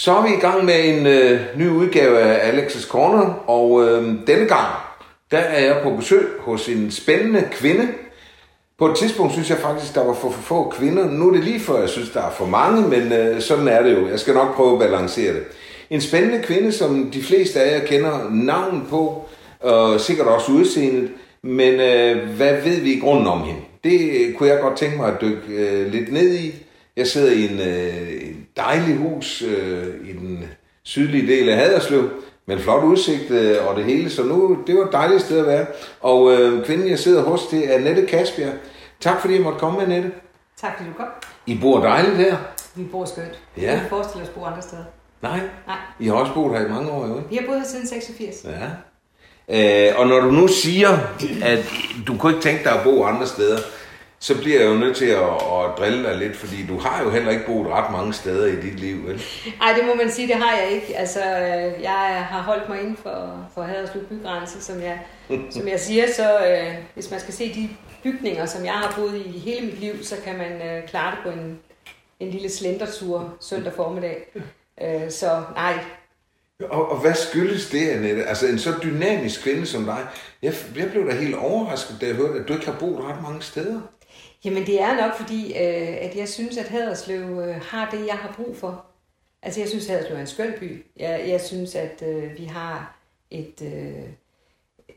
Så er vi i gang med en øh, ny udgave af Alex's Corner, og øh, denne gang, der er jeg på besøg hos en spændende kvinde. På et tidspunkt synes jeg faktisk, der var for, for få kvinder. Nu er det lige før, jeg synes, der er for mange, men øh, sådan er det jo. Jeg skal nok prøve at balancere det. En spændende kvinde, som de fleste af jer kender navn på, og sikkert også udseendet, men øh, hvad ved vi i grunden om hende? Det øh, kunne jeg godt tænke mig at dykke øh, lidt ned i. Jeg sidder i en, øh, en dejlig hus øh, i den sydlige del af Haderslev, med en flot udsigt øh, og det hele, så nu, det var et dejligt sted at være. Og øh, kvinden, jeg sidder hos, det er Nette Kasbjerg. Tak fordi jeg måtte komme med, Nette. Tak fordi du kom. I bor dejligt her. Vi bor skønt. Ja. Jeg kan forestille os at bo andre steder. Nej, Nej, I har også boet her i mange år, jo ikke? vi har boet her siden 86. Ja. Øh, og når du nu siger, at du kunne ikke tænke dig at bo andre steder, så bliver jeg jo nødt til at, at drille dig lidt, fordi du har jo heller ikke boet ret mange steder i dit liv, vel? Nej, det må man sige, det har jeg ikke. Altså, øh, jeg har holdt mig inden for, for Haderslev bygrænse, som jeg, som jeg siger, så øh, hvis man skal se de bygninger, som jeg har boet i hele mit liv, så kan man øh, klare det på en, en lille slendertur søndag formiddag. Øh, så nej, Og, og hvad skyldes det, Annette? Altså en så dynamisk kvinde som dig. Jeg, jeg blev da helt overrasket, da jeg hørte, at du ikke har boet ret mange steder. Jamen det er nok fordi, øh, at jeg synes, at Haderslev øh, har det, jeg har brug for. Altså jeg synes, at Haderslev er en skøn by. Jeg, jeg synes, at øh, vi har et øh,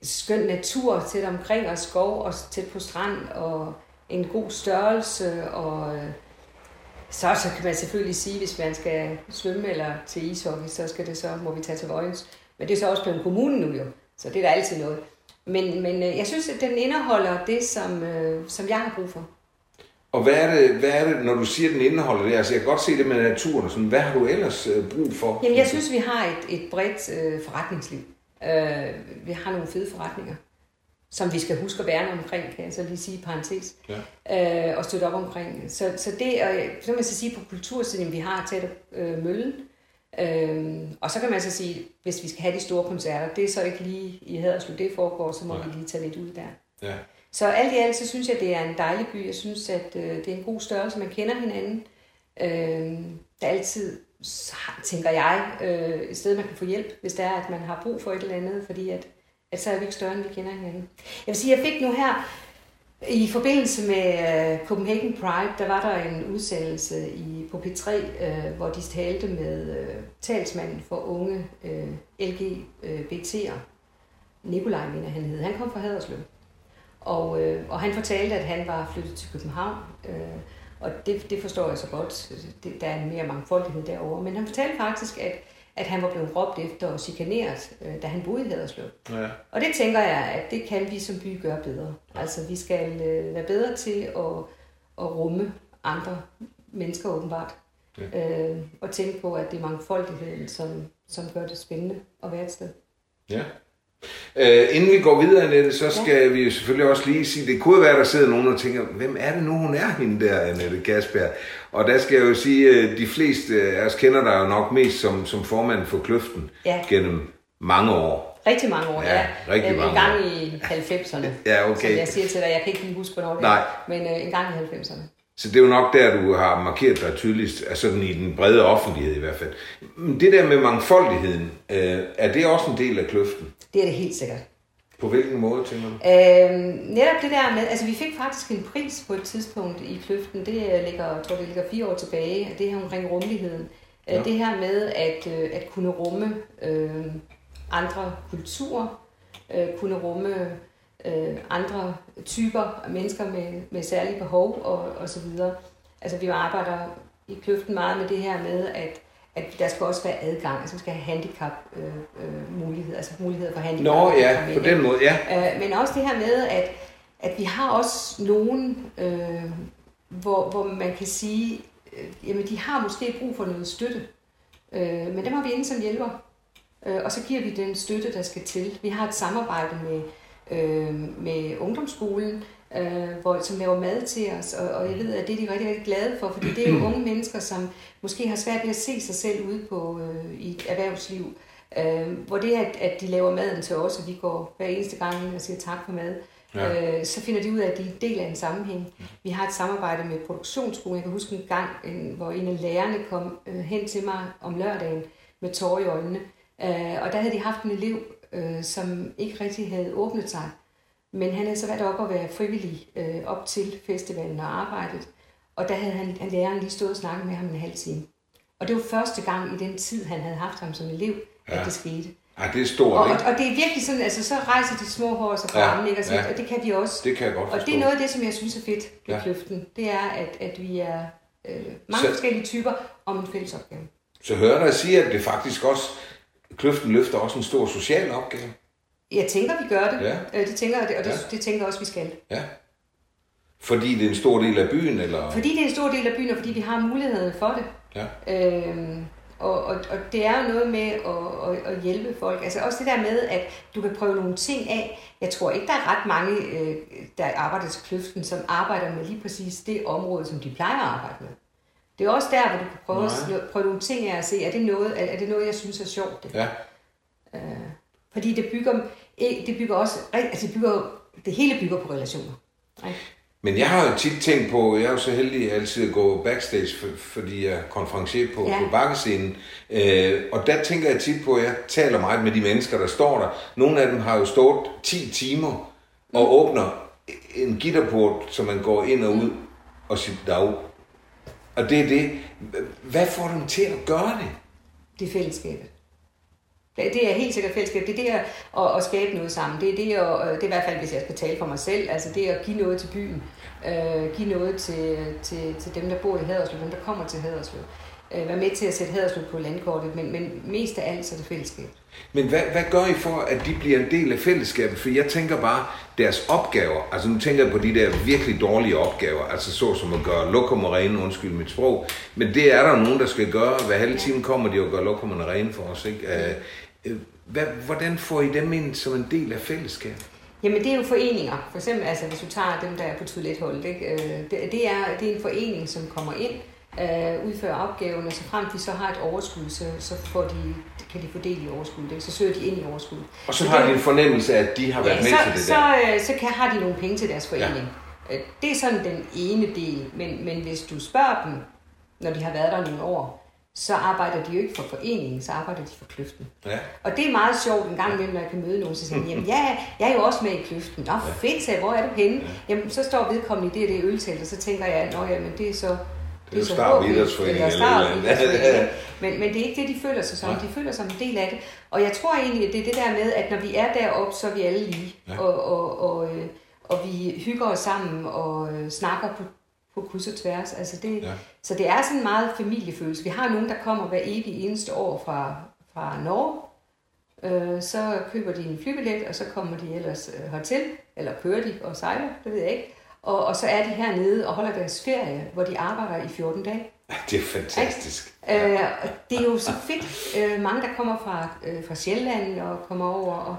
skøn natur tæt omkring os, skov og tæt på strand, og en god størrelse, og øh, så, så kan man selvfølgelig sige, hvis man skal svømme eller til ishockey, så skal det så, må vi tage til Vojens. Men det er så også blevet kommunen nu jo, så det er der altid noget. Men, men øh, jeg synes, at den indeholder det, som, øh, som jeg har brug for. Og hvad er, det, hvad er det, når du siger, at den indeholder det? Altså jeg kan godt se det med naturen sådan. Hvad har du ellers øh, brug for? Jamen, jeg synes, vi har et, et bredt øh, forretningsliv. Øh, vi har nogle fede forretninger, som vi skal huske at værne omkring, kan jeg så lige sige i parentes, Ja. øh, og støtte op omkring. Så, så det, og så man så sige på kultursiden, vi har tæt øh, møllen, øh, og så kan man så sige, hvis vi skal have de store koncerter, det er så ikke lige i Haderslev, det foregår, så må Nej. vi lige tage lidt ud der. Ja. Så alt i alt, så synes jeg, det er en dejlig by. Jeg synes, at øh, det er en god størrelse. Man kender hinanden. Øh, der er altid, tænker jeg, øh, et sted, man kan få hjælp, hvis det er, at man har brug for et eller andet, fordi at, at så er vi ikke større, end vi kender hinanden. Jeg vil sige, jeg fik nu her, i forbindelse med øh, Copenhagen Pride, der var der en udsendelse i, på P3, øh, hvor de talte med øh, talsmanden for unge øh, LGBT'er. Øh, Nikolaj, mener han hed. Han kom fra Haderslev. Og, øh, og han fortalte, at han var flyttet til København. Øh, og det, det forstår jeg så godt. Det, der er en mere mangfoldighed derovre. Men han fortalte faktisk, at, at han var blevet råbt efter og chikaneret, øh, da han boede i Haderslev. ja. Og det tænker jeg, at det kan vi som by gøre bedre. Altså vi skal øh, være bedre til at, at rumme andre mennesker åbenbart. Øh, og tænke på, at det er mangfoldigheden, som, som gør det spændende at være et sted. Ja. Øh, inden vi går videre, Annette, så skal ja. vi jo selvfølgelig også lige sige, det kunne være, der sidder nogen og tænker, hvem er det nu, hun er, hende der, Annette Gasberg? Og der skal jeg jo sige, at de fleste af os kender dig jo nok mest som, som formand for Kløften Ja. gennem mange år. Rigtig mange år, Ja, ja. rigtig Øh, mange En gang i 90'erne. Ja, okay. Som jeg siger til dig, jeg kan ikke lige huske, hvornår det Nej. Men øh, en gang i 90'erne. Så det er jo nok der, du har markeret dig tydeligst, altså sådan i den brede offentlighed i hvert fald. Men det der med mangfoldigheden, øh, er det også en del af Kløften? Det er det helt sikkert. På hvilken måde, tænker du? Øh, netop det der med, altså vi fik faktisk en pris på et tidspunkt i Kløften, det øh, ligger, jeg tror det ligger fire år tilbage, det her omkring rummeligheden. Ja. Ja. Det her med at, øh, at kunne rumme øh, andre kulturer, øh, kunne rumme øh, andre typer af mennesker med, med særlige behov og, og så videre. Altså vi arbejder i Kløften meget med det her med, at at der skal også være adgang, altså vi skal have handicap øh, øh, mulighed, altså mulighed for handicap. Nå ja, på den måde, ja. Øh, men også det her med, at, at vi har også nogen, øh, hvor, hvor man kan sige, øh, jamen de har måske brug for noget støtte, øh, men dem har vi inde som hjælper, øh, og så giver vi den støtte, der skal til. Vi har et samarbejde med, øh, med ungdomsskolen, øh, hvor, som laver mad til os, og, og jeg ved, at det er de rigtig, rigtig glade for, fordi det er jo unge mennesker, som måske har svært ved at se sig selv ude på, øh, i et erhvervsliv, øh, hvor det er, at, at de laver maden til os, og vi går hver eneste gang og siger tak for mad, ja. øh, så finder de ud af, at de er en del af en sammenhæng. Vi har et samarbejde med produktionsskolen. Jeg kan huske en gang, hvor en af lærerne kom øh, hen til mig om lørdagen med tårer i øjnene. Øh, og der havde de haft en elev, øh, som ikke rigtig havde åbnet sig. Men han havde så været op og være frivillig øh, op til festivalen og arbejdet. Og der havde han, han læreren lige stået og snakket med ham en halv time. Og det var første gang i den tid, han havde haft ham som elev, ja. at det skete. Ja, det er stort, og, ikke? Og, og det er virkelig sådan, altså så rejser de små hår sig på ja, armen, ikke? Og, ja. og det kan vi også. Det kan jeg godt forstå. Og det er noget af det, som jeg synes er fedt ved ja. kløften. Det er, at, at vi er øh, mange så, forskellige typer om en fælles opgave. Så hører dig sige, at det faktisk også, kløften løfter også en stor social opgave? Jeg tænker, vi gør det. Ja. Øh, det tænker jeg, og det, ja. det tænker jeg også, vi skal. Ja. Fordi det er en stor del af byen, eller? Fordi det er en stor del af byen, og fordi vi har muligheden for det. Ja. Øhm, og, og, og det er jo noget med at, at, at hjælpe folk. Altså også det der med, at du kan prøve nogle ting af. Jeg tror ikke, der er ret mange, øh, der arbejder til kløften, som arbejder med lige præcis det område, som de plejer at arbejde med. Det er også der, hvor du kan prøve, at, prøve nogle ting af at se, er det noget, er, er det noget jeg synes er sjovt? Det? Ja. Øh, fordi det bygger, det bygger også, altså det, bygger, det hele bygger på relationer. Ikke? Men jeg har jo tit tænkt på, jeg er jo så heldig altid at gå backstage, for, fordi jeg er konferencier på, ja. på bakkescenen. Øh, og der tænker jeg tit på, at jeg taler meget med de mennesker, der står der. Nogle af dem har jo stået 10 timer og mm. åbner en gitterport, så man går ind og ud og sit dag. Og det er det. Hvad får dem til at gøre det? Det er fællesskabet. Det er helt sikkert fællesskab. Det er det at, at, at skabe noget sammen. Det er, det, at, øh, det er i hvert fald, hvis jeg skal tale for mig selv, altså det at give noget til byen. Øh, give noget til, til, til dem, der bor i Haderslev, dem, der kommer til Haderslev. Øh, være med til at sætte Haderslev på landkortet, men, men mest af alt så er det fællesskab. Men hvad, hvad gør I for, at de bliver en del af fællesskabet? For jeg tænker bare, deres opgaver, altså nu tænker jeg på de der virkelig dårlige opgaver, altså så som at gøre lokummer rene, undskyld mit sprog, men det er der nogen, der skal gøre. Hver halve time kommer de og gør lokummerne rene for os, ikke? Øh, Øh, hvad, hvordan får I dem ind som en del af fællesskabet? Jamen det er jo foreninger. For eksempel, altså, hvis du tager dem, der er på toiletholdet, ikke? Øh, det, det, er, det er en forening, som kommer ind, øh, udfører opgaven, og så frem de så har et overskud, så, så får de, kan de fordele i overskud. Ikke? Så søger de ind i overskud. Og så, så har de en fornemmelse af, at de har været ja, med så, til det så, der? Så, så kan, har de nogle penge til deres forening. Ja. Det er sådan den ene del. Men, men hvis du spørger dem, når de har været der nogle år, så arbejder de jo ikke for foreningen, så arbejder de for kløften. Ja. Og det er meget sjovt en gang imellem, når jeg kan møde nogen, så siger jamen ja, jeg er jo også med i kløften. Nå, fedt, sagde, hvor er du henne? Ja. Jamen, så står vedkommende i det det øltelt, og så tænker jeg, nå ja, men det er så... Det, er så Star Idrætsforening. Eller, eller, men, men det er ikke det, de føler sig som. Ja. De føler sig som en del af det. Og jeg tror egentlig, at det er det der med, at når vi er deroppe, så er vi alle lige. Ja. Og, og, og, øh, og vi hygger os sammen og øh, snakker på på kryds og tværs. Altså det, ja. Så det er sådan en meget familiefølelse. Vi har nogen, der kommer hver evig eneste år fra, fra Norge. Øh, så køber de en flybillet, og så kommer de ellers øh, hertil, eller kører de og sejler, det ved jeg ikke. Og, og så er de hernede og holder deres ferie, hvor de arbejder i 14 dage. Det er fantastisk. Ja. Øh, det er jo så fedt. Øh, mange, der kommer fra, øh, fra Sjælland og kommer over. Og...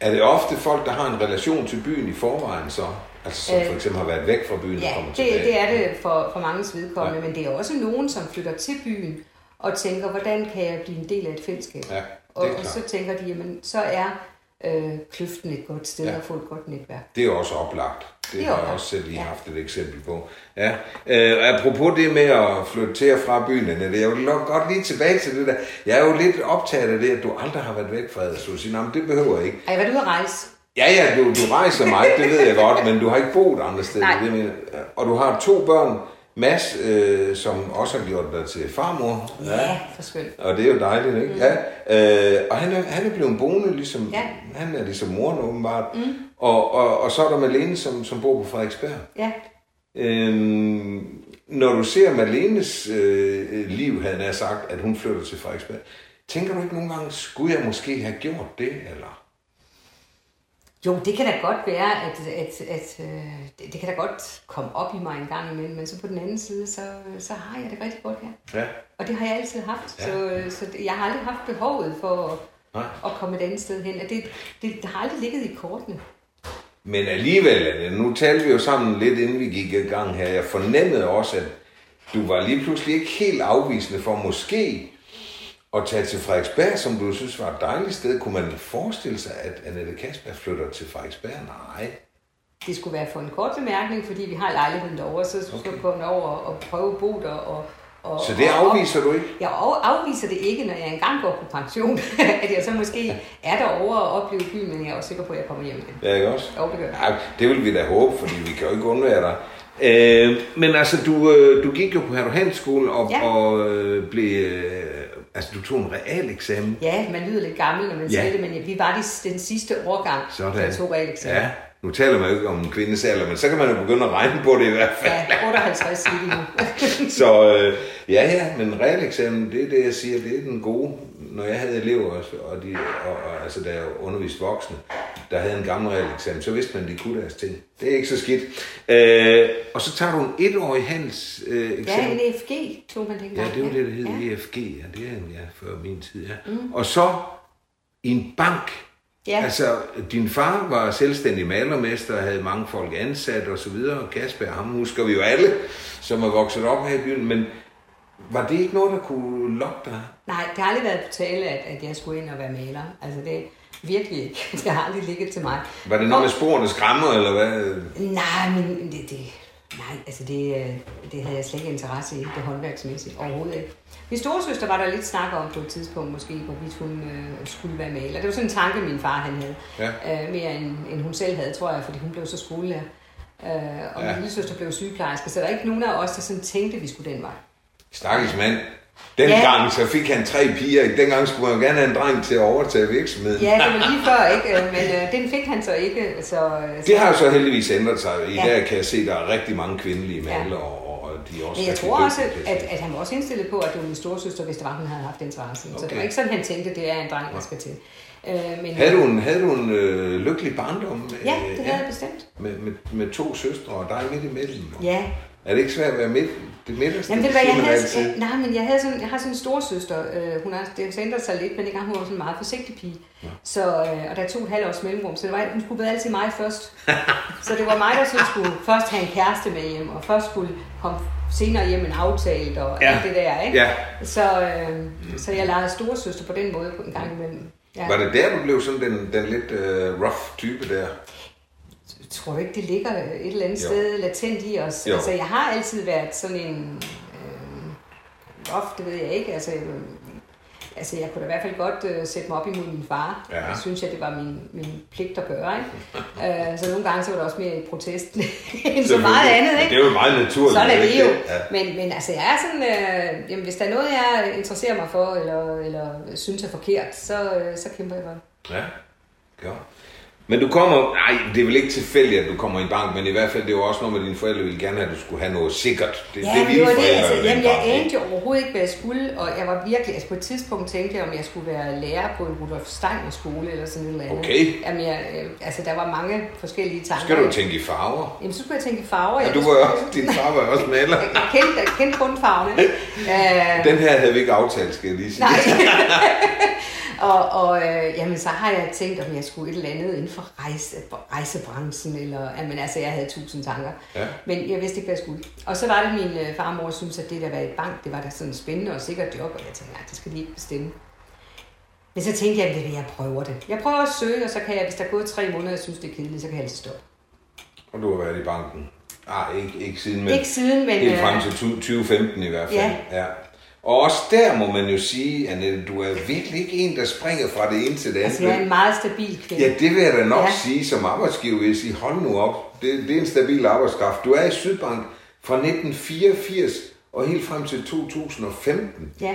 Er det ofte folk, der har en relation til byen i forvejen så? Altså som for eksempel har været væk fra byen ja, og kommer det, tilbage. det er det for, for mange vedkommende, ja. men det er også nogen, som flytter til byen og tænker, hvordan kan jeg blive en del af et fællesskab? Ja, og, og så tænker de, jamen så er øh, kløften et godt sted ja. at få et godt netværk. Det er også oplagt. Det, det har jeg også selv lige ja. haft et eksempel på. Ja. Øh, apropos det med at flytte til og fra byen, det er jo godt lige tilbage til det der. Jeg er jo lidt optaget af det, at du aldrig har været væk fra Så du siger, det behøver jeg ikke. Ej, hvad du at rejse? Ja, ja, du, du rejser meget, det ved jeg godt, men du har ikke boet andre steder. Nej. Det mener. Og du har to børn, Mads, øh, som også har gjort dig til farmor. Ja, for skønt. Og det er jo dejligt, ikke? Mm. Ja. Øh, og han er, han er blevet boende, ligesom, ja. han er ligesom moren åbenbart. Mm. Og, og, og så er der Malene, som, som bor på Frederiksberg. Ja. Øhm, når du ser Malenes øh, liv, havde han sagt, at hun flytter til Frederiksberg, tænker du ikke nogle gange, skulle jeg måske have gjort det, eller? Jo, det kan da godt være, at, at, at, øh, det, det kan da godt komme op i mig en gang imellem, men så på den anden side, så, så har jeg det rigtig godt her. Ja. Og det har jeg altid haft, ja. så, så jeg har aldrig haft behovet for Nej. at komme et andet sted hen. Det, det, det har aldrig ligget i kortene. Men alligevel, nu talte vi jo sammen lidt, inden vi gik i gang her. Jeg fornemmede også, at du var lige pludselig ikke helt afvisende for måske at tage til Frederiksberg, som du synes var et dejligt sted, kunne man forestille sig, at Annette Kasper flytter til Frederiksberg? Nej. det skulle være for en kort bemærkning, fordi vi har lejligheden derovre, så skulle okay. komme over og prøve at bo der. Og, og, Så det afviser du ikke? Jeg af- afviser det ikke, når jeg engang går på pension, at jeg så måske er derovre og oplever byen, men jeg er også sikker på, at jeg kommer hjem igen. Ja, ikke også? Jo, det gør jeg. Ja, det vil vi da håbe, fordi vi kan jo ikke undvære dig. Øh, men altså, du, øh, du gik jo på Hertug Hans skole og, Ja. og øh, blev... Altså, du tog en real eksamen. Ja, man lyder lidt gammel, når man Ja. siger det, men vi var de, den sidste årgang, Sådan. der tog realeksamen. Ja, nu taler man jo ikke om en kvindes alder, men så kan man jo begynde at regne på det i hvert fald. Ja, 58 siger de nu. Så øh, ja, ja, men realeksamen, det er det, jeg siger, det er den gode. Når jeg havde elever, og, og, de, og, og altså jeg underviste voksne, der havde en gammel realeksamen, så vidste man, at de kunne deres ting. Det er ikke så skidt. Øh, og så tager du en etårig handels øh, ja, eksamen. en EFG tog man dengang. Ja, det var det, der hed ja. ja. EFG, ja, det er ja, før min tid, ja. Mm. Og så i en bank. Ja. Altså, din far var selvstændig malermester og havde mange folk ansat og så videre, og Kasper, ham husker vi jo alle, som er vokset op her i byen, men var det ikke noget, der kunne lokke dig? Nej, det har aldrig været på tale, at, at jeg skulle ind og være maler. Altså det virkelig ikke. Det har aldrig ligget til mig. Var det noget med sporene skræmmer, eller hvad? Nej, men det, det, nej, altså det, det havde jeg slet ikke interesse i, det håndværksmæssigt overhovedet ikke. Min storesøster var der lidt snak om på et tidspunkt måske, hvorvidt hun øh, skulle være maler. Det var sådan en tanke, min far han havde. Ja. Øh, mere end, end hun selv havde, tror jeg, fordi hun blev så skolelærer. Øh, og Ja. min lille søster blev sygeplejerske, så der var ikke nogen af os, der sådan tænkte, at vi skulle den vej. Stakkels mand. Dengang Ja. så fik han tre piger. Dengang skulle man jo gerne have en dreng til at overtage virksomheden. Ja, det var lige før, ikke? Øh, Men øh, den fik han så ikke. Så, øh, Det har så heldigvis ændret sig. I Ja. dag kan jeg se, at der er rigtig mange kvindelige Ja. malere, og, og de er også Men jeg tror også, at, at han var også indstillet på, at det var min storesøster, hvis det var, hun havde haft interesse. Okay. Så det var ikke sådan, han tænkte, det er en dreng, der skal til. Øh, men, Havde du en, havde du en øh, lykkelig barndom? Ja, Øh, det havde jeg bestemt. Med, med, med to søstre og dig midt imellem? Ja. Er det ikke svært at være midt, det midterste? Jamen, hvad, siger jeg havde, altid. nej, men jeg, havde sådan, jeg har sådan en storsøster, øh, hun har, det har ændret sig lidt, men dengang hun var sådan en meget forsigtig pige. Ja. Så, øh, og der tog et halvt års mellemrum, så det var, hun skulle altid mig først. så det var mig, der så skulle først have en kæreste med hjem, og først skulle komme senere hjem en aftalt, og Ja. alt det der, ikke? Ja. Så, øh, så jeg legede storesøster på den måde på en gang imellem. Ja. Var det der, du blev sådan den, den lidt øh, rough type der? Tror ikke, det ligger et eller andet Jo. sted latent i os? Jo. Altså, jeg har altid været sådan en... Øh, off, det ved jeg ikke. Altså, øh, altså, jeg kunne da i hvert fald godt øh, sætte mig op imod min far. Ja. Jeg synes, jeg, det var min, min pligt at gøre. Ikke? øh, så nogle gange så var det også mere i protest end så meget andet. Ikke? Det er jo meget naturligt. Sådan er det jo. Ja. Men, men altså, jeg er sådan, øh, jamen, hvis der er noget, jeg interesserer mig for, eller, eller synes er forkert, så, øh, så kæmper jeg for det. Ja, ja. Men du kommer, nej, det er vel ikke tilfældigt, at du kommer i bank, men i hvert fald, det er jo også noget med, dine forældre ville gerne have, at du skulle have noget sikkert. Det, Ja, det ville det var det. Altså, jamen, jeg anede jo overhovedet ikke, hvad jeg skulle, og jeg var virkelig, altså på et tidspunkt tænkte jeg, om jeg skulle være lærer på en Rudolf Steiner skole eller sådan et eller andet. Okay. Jamen, jeg, øh, altså, der var mange forskellige tanker. Skal du tænke i farver? Jamen, så skulle jeg tænke i farver. Ja, du var jo også, din far var også maler. Jeg, kendte, jeg kendte kun farverne. øh, Den her havde vi ikke aftalt, skal jeg lige sige. Nej. og og øh, jamen, så har jeg tænkt, om jeg skulle et eller andet inden for rejse, rejsebranchen, eller, jamen, altså, jeg havde tusind tanker. Ja. Men jeg vidste ikke, hvad jeg skulle. Og så var det, min øh, far og mor synes, at det der være i bank, det var da sådan spændende og sikkert job, og jeg tænkte, nej, det skal de ikke bestemme. Men så tænkte jeg, at jeg prøver det. Jeg prøver at søge, og så kan jeg, hvis der er gået tre måneder, og jeg synes, det er kedeligt, så kan jeg altid stoppe. Og du har været i banken. Ah, ikke, ikke siden, men Ikke siden, men... helt øh, frem til 2015 i hvert fald. Ja. ja. Og også der må man jo sige, Annette, du er virkelig ikke en, der springer fra det ene til det andet. Altså, jeg er en meget stabil kvinde. Ja, det vil jeg da nok Ja. sige som arbejdsgiver, jeg sige, hold nu op, det, det er en stabil arbejdskraft. Du er i Sydbank fra 1984 og helt frem til 2015. ja.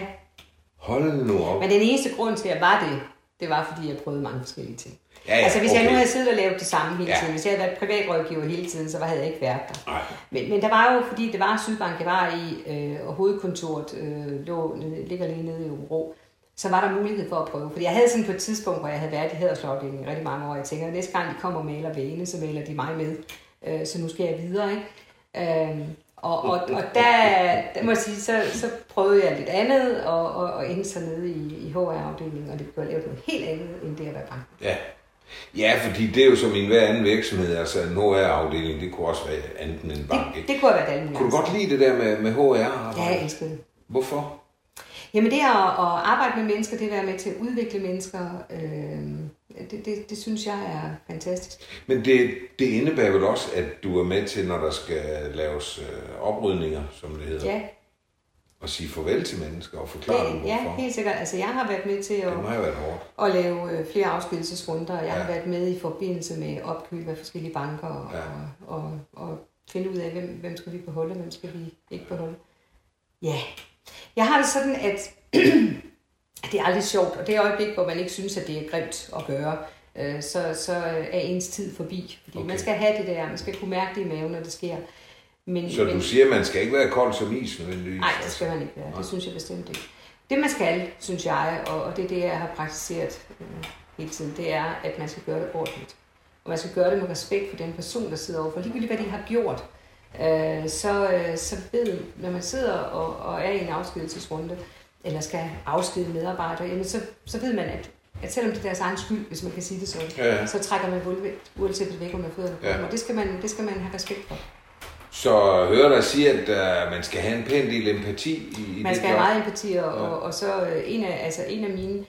Hold nu op. Men den eneste grund til, at jeg var det, det var, fordi jeg prøvede mange forskellige ting. Ja, ja, altså, hvis okay. jeg nu havde siddet og lavet det samme hele Ja. tiden, hvis jeg havde været privatrådgiver hele tiden, så havde jeg ikke været der. Nej. Men, men der var jo, fordi det var Sydbank, jeg var i, øh, og hovedkontoret øh, lå, ligger lige nede i Uro, så var der mulighed for at prøve. Fordi jeg havde sådan på et tidspunkt, hvor jeg havde været i Haderslovgivningen i rigtig mange år, jeg tænker, at næste gang de kommer og maler vægene, så maler de mig med. Øh, så nu skal jeg videre, ikke? Øh, og, og, og der, der må jeg sige, så, så prøvede jeg lidt andet, og, og, og endte så nede i, i HR-afdelingen, og det blev lavet noget helt andet, end det at være bank. Ja. Ja, fordi det er jo som i hver anden virksomhed, altså en HR-afdeling, det kunne også være andet end en Det, bank. ikke? det kunne have været muligt. Kunne du godt lide det der med, med HR? Ja, jeg elskede det. Hvorfor? Jamen det at, at arbejde med mennesker, det at være med til at udvikle mennesker. Øh, det, det, det synes jeg er fantastisk. Men det, det indebærer vel også, at du er med til, når der skal laves øh, oprydninger, som det hedder, Ja, og sige farvel til mennesker og forklare dem, det, ja hvorfor. helt sikkert. Altså, jeg har været med til at, Det må været hårdt. at lave øh, flere afskedelsesrunder, og jeg har Ja. været med i forbindelse med opkøb af forskellige banker, og, Ja. og, og, og finde ud af, hvem, hvem skal vi beholde, og hvem skal vi ikke beholde. Ja, jeg har det sådan, at, at det er aldrig sjovt, og det øjeblik, hvor man ikke synes, at det er grimt at gøre, øh, så, så er ens tid forbi. Fordi Okay. man skal have det der, man skal kunne mærke det i maven, når det sker. Men, Så du siger, at man skal ikke være kold som is nødvendigvis? Nej, det skal man ikke være. Det synes jeg bestemt ikke. Det man skal, synes jeg, og, og det er det, jeg har praktiseret øh, hele tiden, det er, at man skal gøre det ordentligt. Og man skal gøre det med respekt for den person, der sidder overfor. Ligegyldigt hvad de har gjort, øh, så, øh, så ved, når man sidder og, og er i en afskedelsesrunde, eller skal afskede medarbejdere, jamen så, så ved man, at, at selvom det er deres egen skyld, hvis man kan sige det sådan, Ja. så trækker man uanset væk under fødderne Ja. og det skal, man, det skal man have respekt for. Så hører dig sige, at uh, man skal have en pæn del empati i, i Man det skal job. have meget empati, og, Ja. og, og så øh, en af, altså en af mine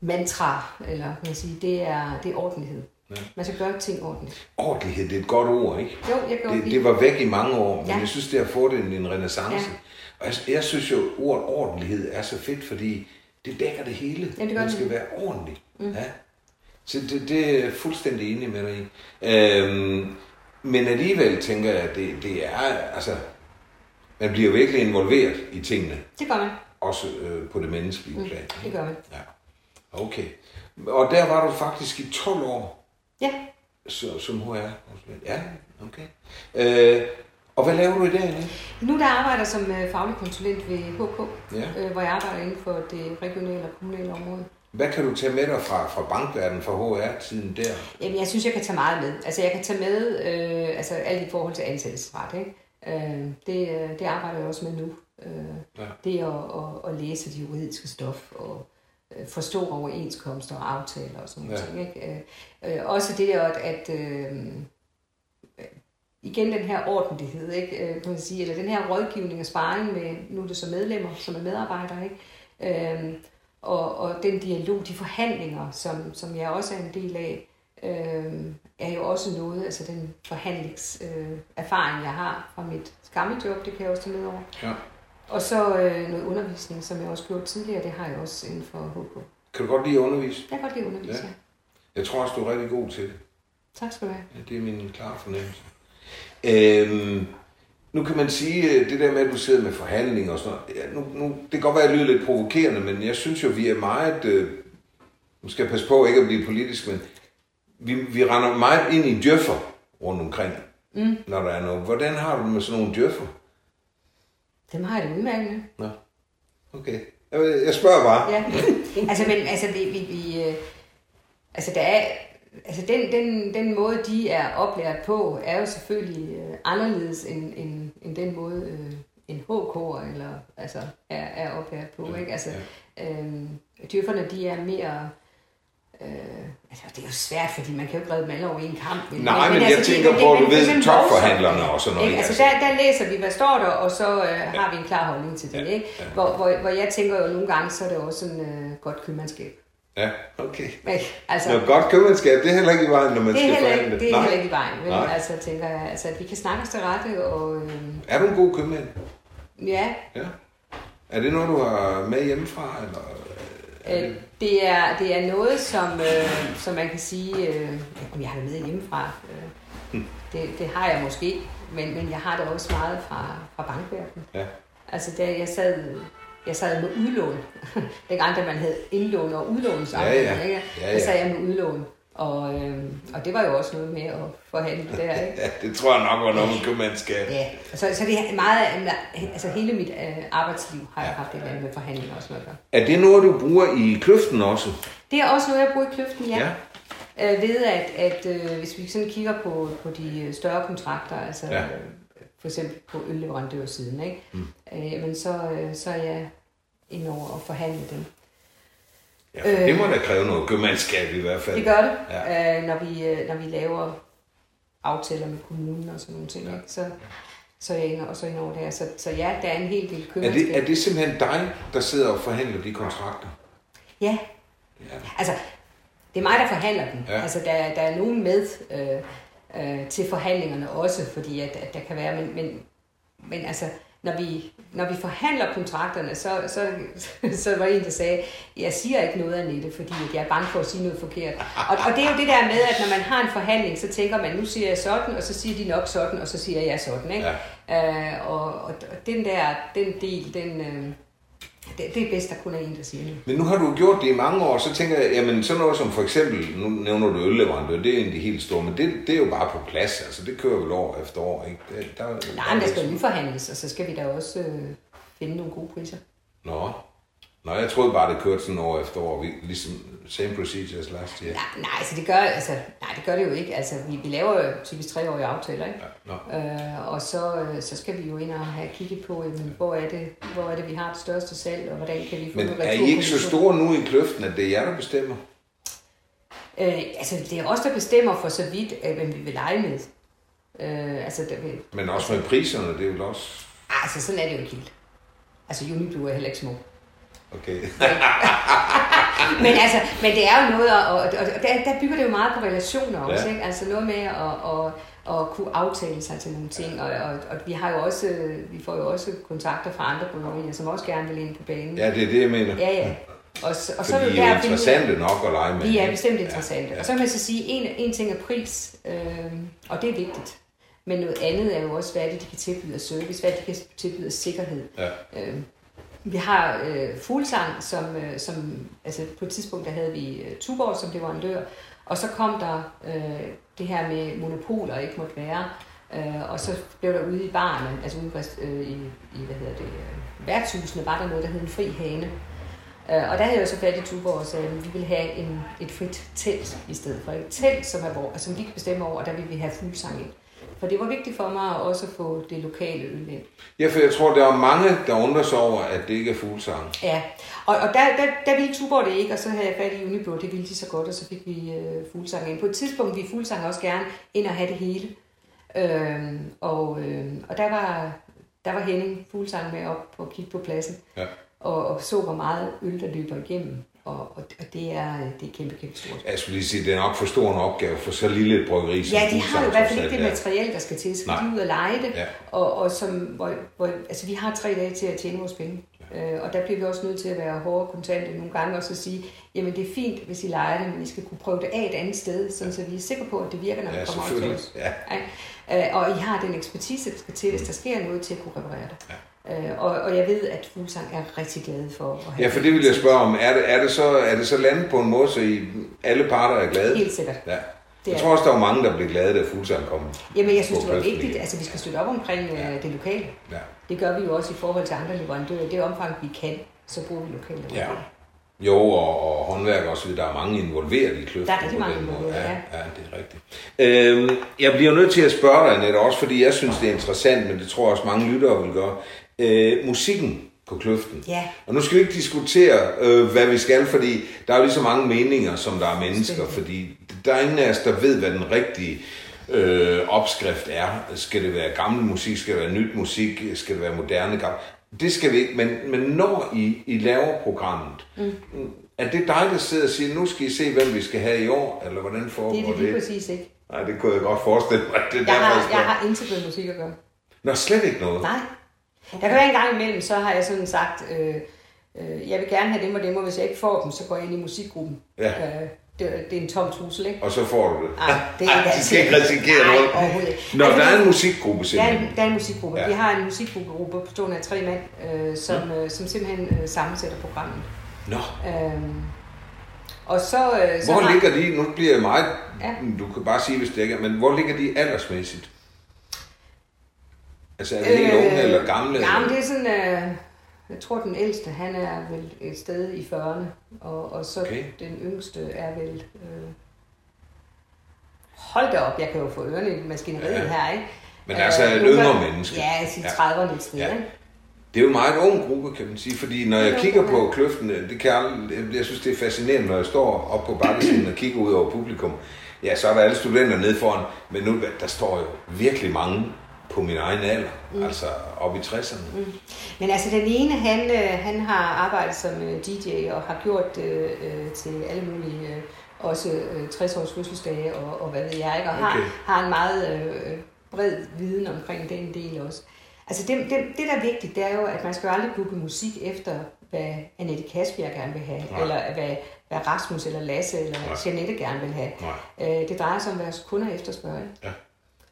mantraer, eller kan man sige, det er, det er ordentlighed. Ja. Man skal gøre ting ordentligt. Ordentlighed, det er et godt ord, ikke? Jo, jeg godt Det, lide. det var væk i mange år, men Ja. jeg synes, det har fået en, en renaissance. Ja. Og jeg, jeg synes jo, at ordet ordentlighed er så fedt, fordi det dækker det hele. Ja, det Man det. skal være ordentlig. Mm. Ja. Så det, det er jeg fuldstændig enig med dig i. Øhm, men alligevel tænker jeg, at det, det er, altså, man bliver virkelig involveret i tingene, Det gør man. også øh, på det menneskelige Mm, plan. det gør man. Ja, okay. Og der var du faktisk i 12 år Ja, så, som HR-konsulent. Ja, okay. Øh, og hvad laver du i dag? Anne? nu der arbejder jeg som øh, faglig konsulent ved HK, Ja. øh, hvor jeg arbejder inden for det regionale og kommunale område. Hvad kan du tage med dig fra, fra bankverdenen, fra HR-tiden der? Jamen, jeg synes, jeg kan tage meget med. Altså, jeg kan tage med øh, altså, alt i forhold til ansættelsesret. Ikke? Øh, det, øh, det arbejder jeg også med nu. Øh, Ja. Det at, at, at læse det juridiske stof og øh, forstå overenskomster og aftaler og sådan noget. Ja. Ting, ikke? Øh, øh, også det der, at, at øh, igen den her ordentlighed, ikke? Kan man sige, eller den her rådgivning og sparring med, nu er det så medlemmer, som er medarbejdere, ikke? Øh, og, og den dialog, de forhandlinger, som, som jeg også er en del af, øh, er jo også noget, altså den forhandlingserfaring, øh, erfaring, jeg har fra mit gamle job, det kan jeg også tage med over. Ja. Og så øh, noget undervisning, som jeg også gjorde tidligere, det har jeg også inden for HK. Kan du godt lide at undervise? Jeg kan godt lide at undervise, Ja. ja. Jeg tror også, du er rigtig god til det. Tak skal du have. Ja, det er min klare fornemmelse. Øhm, nu kan man sige, øh, det der med, at du sidder med forhandlinger og sådan noget, ja, nu, nu, det kan godt være, at jeg lyder lidt provokerende, men jeg synes jo, vi er meget, øh, nu skal jeg passe på ikke at blive politisk, men vi, vi render meget ind i djøffer rundt omkring, mm. når der er noget. Hvordan har du det med sådan nogle djøffer? Dem har jeg det udmærket med. Nå, okay. Jeg, jeg spørger bare. Ja, altså, men altså, vi, vi, vi øh, altså, der er, altså den, den, den måde, de er oplært på, er jo selvfølgelig øh, anderledes end, end, end den måde, øh, en HK eller, altså, er, er oplært på. Ikke? Altså, øh, djøfferne, de er mere... Øh, altså, det er jo svært, fordi man kan jo ikke redde dem alle over en kamp. Men, Nej, men jeg de- tænker men på, det- du men ved, topforhandlerne og sådan noget, Ikke? Altså, Altså- der, der læser vi, hvad står der, og så øh, har vi en klar holdning til det. Ikke? Hvor, hvor, hvor jeg tænker jo nogle gange, så er det også sådan øh, godt købmandskab. Ja, okay. Ikke? Altså, Noget godt købmandskab, det er heller ikke i vejen, når man det er skal forhandle. det er Nej. heller ikke i vejen. Vel? Nej. Altså, tænker jeg, altså, at vi kan snakke os til rette, og øh, Er du en god købmand? ja, Ja. Er det noget, du har med hjemmefra? Eller? øh, det, er, det er noget, som, øh, som man kan sige, øh, om jeg har det med hjemmefra, øh, det, det har jeg måske, men, men jeg har det også meget fra, fra bankverdenen. Ja. Altså, da jeg sad, jeg sad med udlån, dengang da man havde indlån og udlånsafdeling, Ja, ja. ikke? Ja, der ja. sad jeg med udlån. Og, øh, og det var jo også noget med at forhandle der, ikke? Ja, det tror jeg nok var noget med købmandskab. Ja, så, så det er meget, altså hele mit øh, arbejdsliv har jeg haft et eller andet med forhandlinger og sådan noget. Er det noget, du bruger i kløften også? Det er også noget, jeg bruger i kløften, ja. Ja. ja. Øh, ved at, at øh, hvis vi sådan kigger på, på de øh, større kontrakter, altså Ja. Øh, for eksempel på ølleverandørsiden, ikke? Mm. Øh, jamen så, øh, så er jeg ind over og forhandle dem. Ja, for det må da kræve noget købmandskab i hvert fald. Det gør det, Ja. øh, når, vi, øh, når vi laver aftaler med kommunen og sådan nogle ting, Ja. ikke? Så, så er jeg inde, og så ind over der. Så, så ja, der er en hel del Er købmandskab. det, er det simpelthen dig, der sidder og forhandler de kontrakter? Ja, Ja. altså det er mig, der forhandler den. Ja. Altså, der, der er nogen med øh, øh, til forhandlingerne også, fordi at, at der kan være, men, men, men altså, når vi, når vi forhandler kontrakterne, så, så, så var en, der sagde, jeg siger ikke noget, Annette, fordi jeg er bange for at sige noget forkert. Og, og det er jo det der med, at når man har en forhandling, så tænker man, nu siger jeg sådan, og så siger de nok sådan, og så siger jeg sådan. Ikke? Ja. Øh, og, og, og den der, den del, den, øh, det, det er bedst, der kun er en, der siger det. Men nu har du gjort det i mange år, så tænker jeg, jamen sådan noget som for eksempel, nu nævner du ølleverandør, det er en af de helt store, men det, det er jo bare på plads, altså det kører vel år efter år, ikke? Det, der, Nej, men der skal jo forhandles, og så skal vi da også øh, finde nogle gode priser. Nå. Nå, jeg troede bare, det kørte sådan år efter år, ligesom same procedure as last year. Nej, nej, altså det gør, altså, nej, det gør det jo ikke. Altså, vi, vi laver jo typisk treårige aftaler, ikke? Ja, nå. Øh, og så, øh, så skal vi jo ind og have kigget på, jamen, hvor, er det, hvor er det, vi har det største salg, og hvordan kan vi få Men noget er I ikke så store nu i kløften, at det er jer, der bestemmer? Øh, altså, det er os, der bestemmer for så vidt, øh, hvem vi vil lege med. Øh, altså, der, vil- Men også med priserne, det er vel også... altså, sådan er det jo ikke helt. Altså, Uniblue er heller ikke små. Okay. men altså, men det er jo noget, og, og, og der, der bygger det jo meget på relationer også, Ja. ikke? Altså noget med at, at, at kunne aftale sig til nogle ting, og, og, og vi har jo også, vi får jo også kontakter fra andre bryggerier, som også gerne vil ind på banen. Ja, det er det, jeg mener. ja. ja. Og, så- og så er Fordi det der er ud af- interessante nok at lege med. Vi er bestemt interessante. Ja, Og så kan man så sige, en, en ting er pris, øh, og det er vigtigt. Men noget andet er jo også, hvad det, de kan tilbyde af service, hvad de kan tilbyde af sikkerhed. Ja. Øh, vi har øh, Fuglsang, som, øh, som altså på et tidspunkt der havde vi øh, Tuborg som leverandør, og så kom der øh, det her med monopoler ikke måtte være, øh, og så blev der ude i barne, altså ude øh, i, i, hvad hedder det, øh, værtshusene, var der noget, der hed en fri hane. Øh, og der havde jeg jo så fat i Tuborg og sagde, at vi vil have en, et frit telt i stedet for. Et telt, som, er, hvor, altså, som vi kan bestemme over, og der vil vi have Fuglsang ind. For det var vigtigt for mig at også få det lokale øl ind. Ja, for jeg tror, der er mange, der undrer sig over, at det ikke er fuglsang. Ja, og, og der, der, der ville Tuborg det ikke, og så havde jeg fat i Unibro, det ville de så godt, og så fik vi øh, fuglsang ind. På et tidspunkt ville fuglsang også gerne ind og have det hele. Øhm, og, øh, og der var, der var Henning fuglsang med op og kigge på pladsen, Ja. og, og så, hvor meget øl, der løber igennem. Og, og, og det, er, det er kæmpe, kæmpe stort. Jeg skulle lige sige, det er nok for stor en opgave for så lille et bryggeri som Ja, de har jo i hvert fald ikke det materiale, der skal til, så Nej. de er ude og lege det. Ja. Og, og som, hvor, hvor, altså, vi har tre dage til at tjene vores penge. Øh, og der bliver vi også nødt til at være hårde og kontante nogle gange også at sige, jamen det er fint, hvis I leger det, men I skal kunne prøve det af et andet sted, sådan så vi er sikre på, at det virker, når Ja, vi kommer op til os. Ja. Ja. Øh, og I har den ekspertise, der skal til, hvis der sker noget til at kunne reparere det. Øh, og, og jeg ved, at Fuglsang er rigtig glad for at have Ja, for det vil jeg spørge om. Er det, er det, så, er det så landet på en måde, så I, alle parter er glade? Helt sikkert. Ja. Det Jeg tror også, der var mange, der blev glade, da Fuglsang kom. Jamen, jeg synes, det var vigtigt. Altså, vi skal støtte op omkring øh, det lokale. Ja. Det gør vi jo også i forhold til andre leverandører. Det omfang, vi kan, så bruger vi lokale Ja. Jo, og, og håndværk også, der er mange involveret i kløften. Der er rigtig mange involveret, ja. ja. Ja, det er rigtigt. Øhm, jeg bliver nødt til at spørge dig, Annette, også fordi jeg synes, det er interessant, men det tror jeg også mange lyttere vil gøre. Øh, musikken på kløften. Ja. Og nu skal vi ikke diskutere, øh, hvad vi skal, fordi der er jo lige så mange meninger, som der er mennesker, fordi der er ingen af os, der ved, hvad den rigtige øh, opskrift er. Skal det være gammel musik? Skal det være nyt musik? Skal det være moderne gammel? Det skal vi ikke, men, men når I, I laver programmet, mm. er det dig, der sidder og siger, nu skal I se, hvem vi skal have i år, eller hvordan foregår Det er det? det lige præcis ikke. Nej, det kunne jeg godt forestille mig. Det er Jeg derfor, har, spørger. jeg har intet med musik at gøre. Nå, slet ikke noget. Nej. Der kan være en gang imellem, så har jeg sådan sagt, øh, øh, jeg vil gerne have dem og dem, og hvis jeg ikke får dem, så går jeg ind i musikgruppen. Ja. Øh, det, det er en tom trussel, ikke? Og så får du det. Nej, det er Ej, ikke de skal ikke altid. risikere Nej, noget. overhovedet. Nå, Altså, der er en musikgruppe Der er simpelthen. en, der er en musikgruppe. Ja. Vi har en musikgruppe bestående af tre mænd, øh, som, øh, som simpelthen øh, sammensætter programmet. Nå, Øhm, og så, øh, så hvor har- ligger de, nu bliver jeg meget, Ja. du kan bare sige, hvis det ikke er, men hvor ligger de aldersmæssigt? Altså er det helt unge eller gamle? Øh, Ja, eller? men det er sådan, øh, jeg tror den ældste, han er vel et sted i 40'erne, og, og så Okay. den yngste er vel... Øh, hold da op, jeg kan jo få ørerne i maskineriet Ja. her, ikke? Men altså et nogle yngre gange- menneske. Ja, siger Ja. 30'erne et sted, Ja. ikke? Det er jo en meget ung gruppe, kan man sige, fordi når jeg kigger på kløften, det kan jeg, jeg synes, det er fascinerende, når jeg står op på bakkesiden og kigger ud over publikum. Ja, så er der alle studenter nede foran, men nu der står jo virkelig mange på min egen alder, mm. altså op i 60'erne. Mm. Men altså den ene, han, øh, han har arbejdet som øh, DJ og har gjort det øh, til alle mulige også øh, 60 års fødselsdage og, og hvad ved jeg, ikke? og har, Okay. har en meget øh, bred viden omkring den del også. Altså det, det, det, der er vigtigt, det er jo, at man skal jo aldrig booke musik efter, hvad Annette Kasbjerg gerne vil have, Nej. eller hvad, hvad Rasmus eller Lasse eller Nej. Jeanette gerne vil have. Nej. Øh, det drejer sig om, hvad kunder efterspørger. Ja.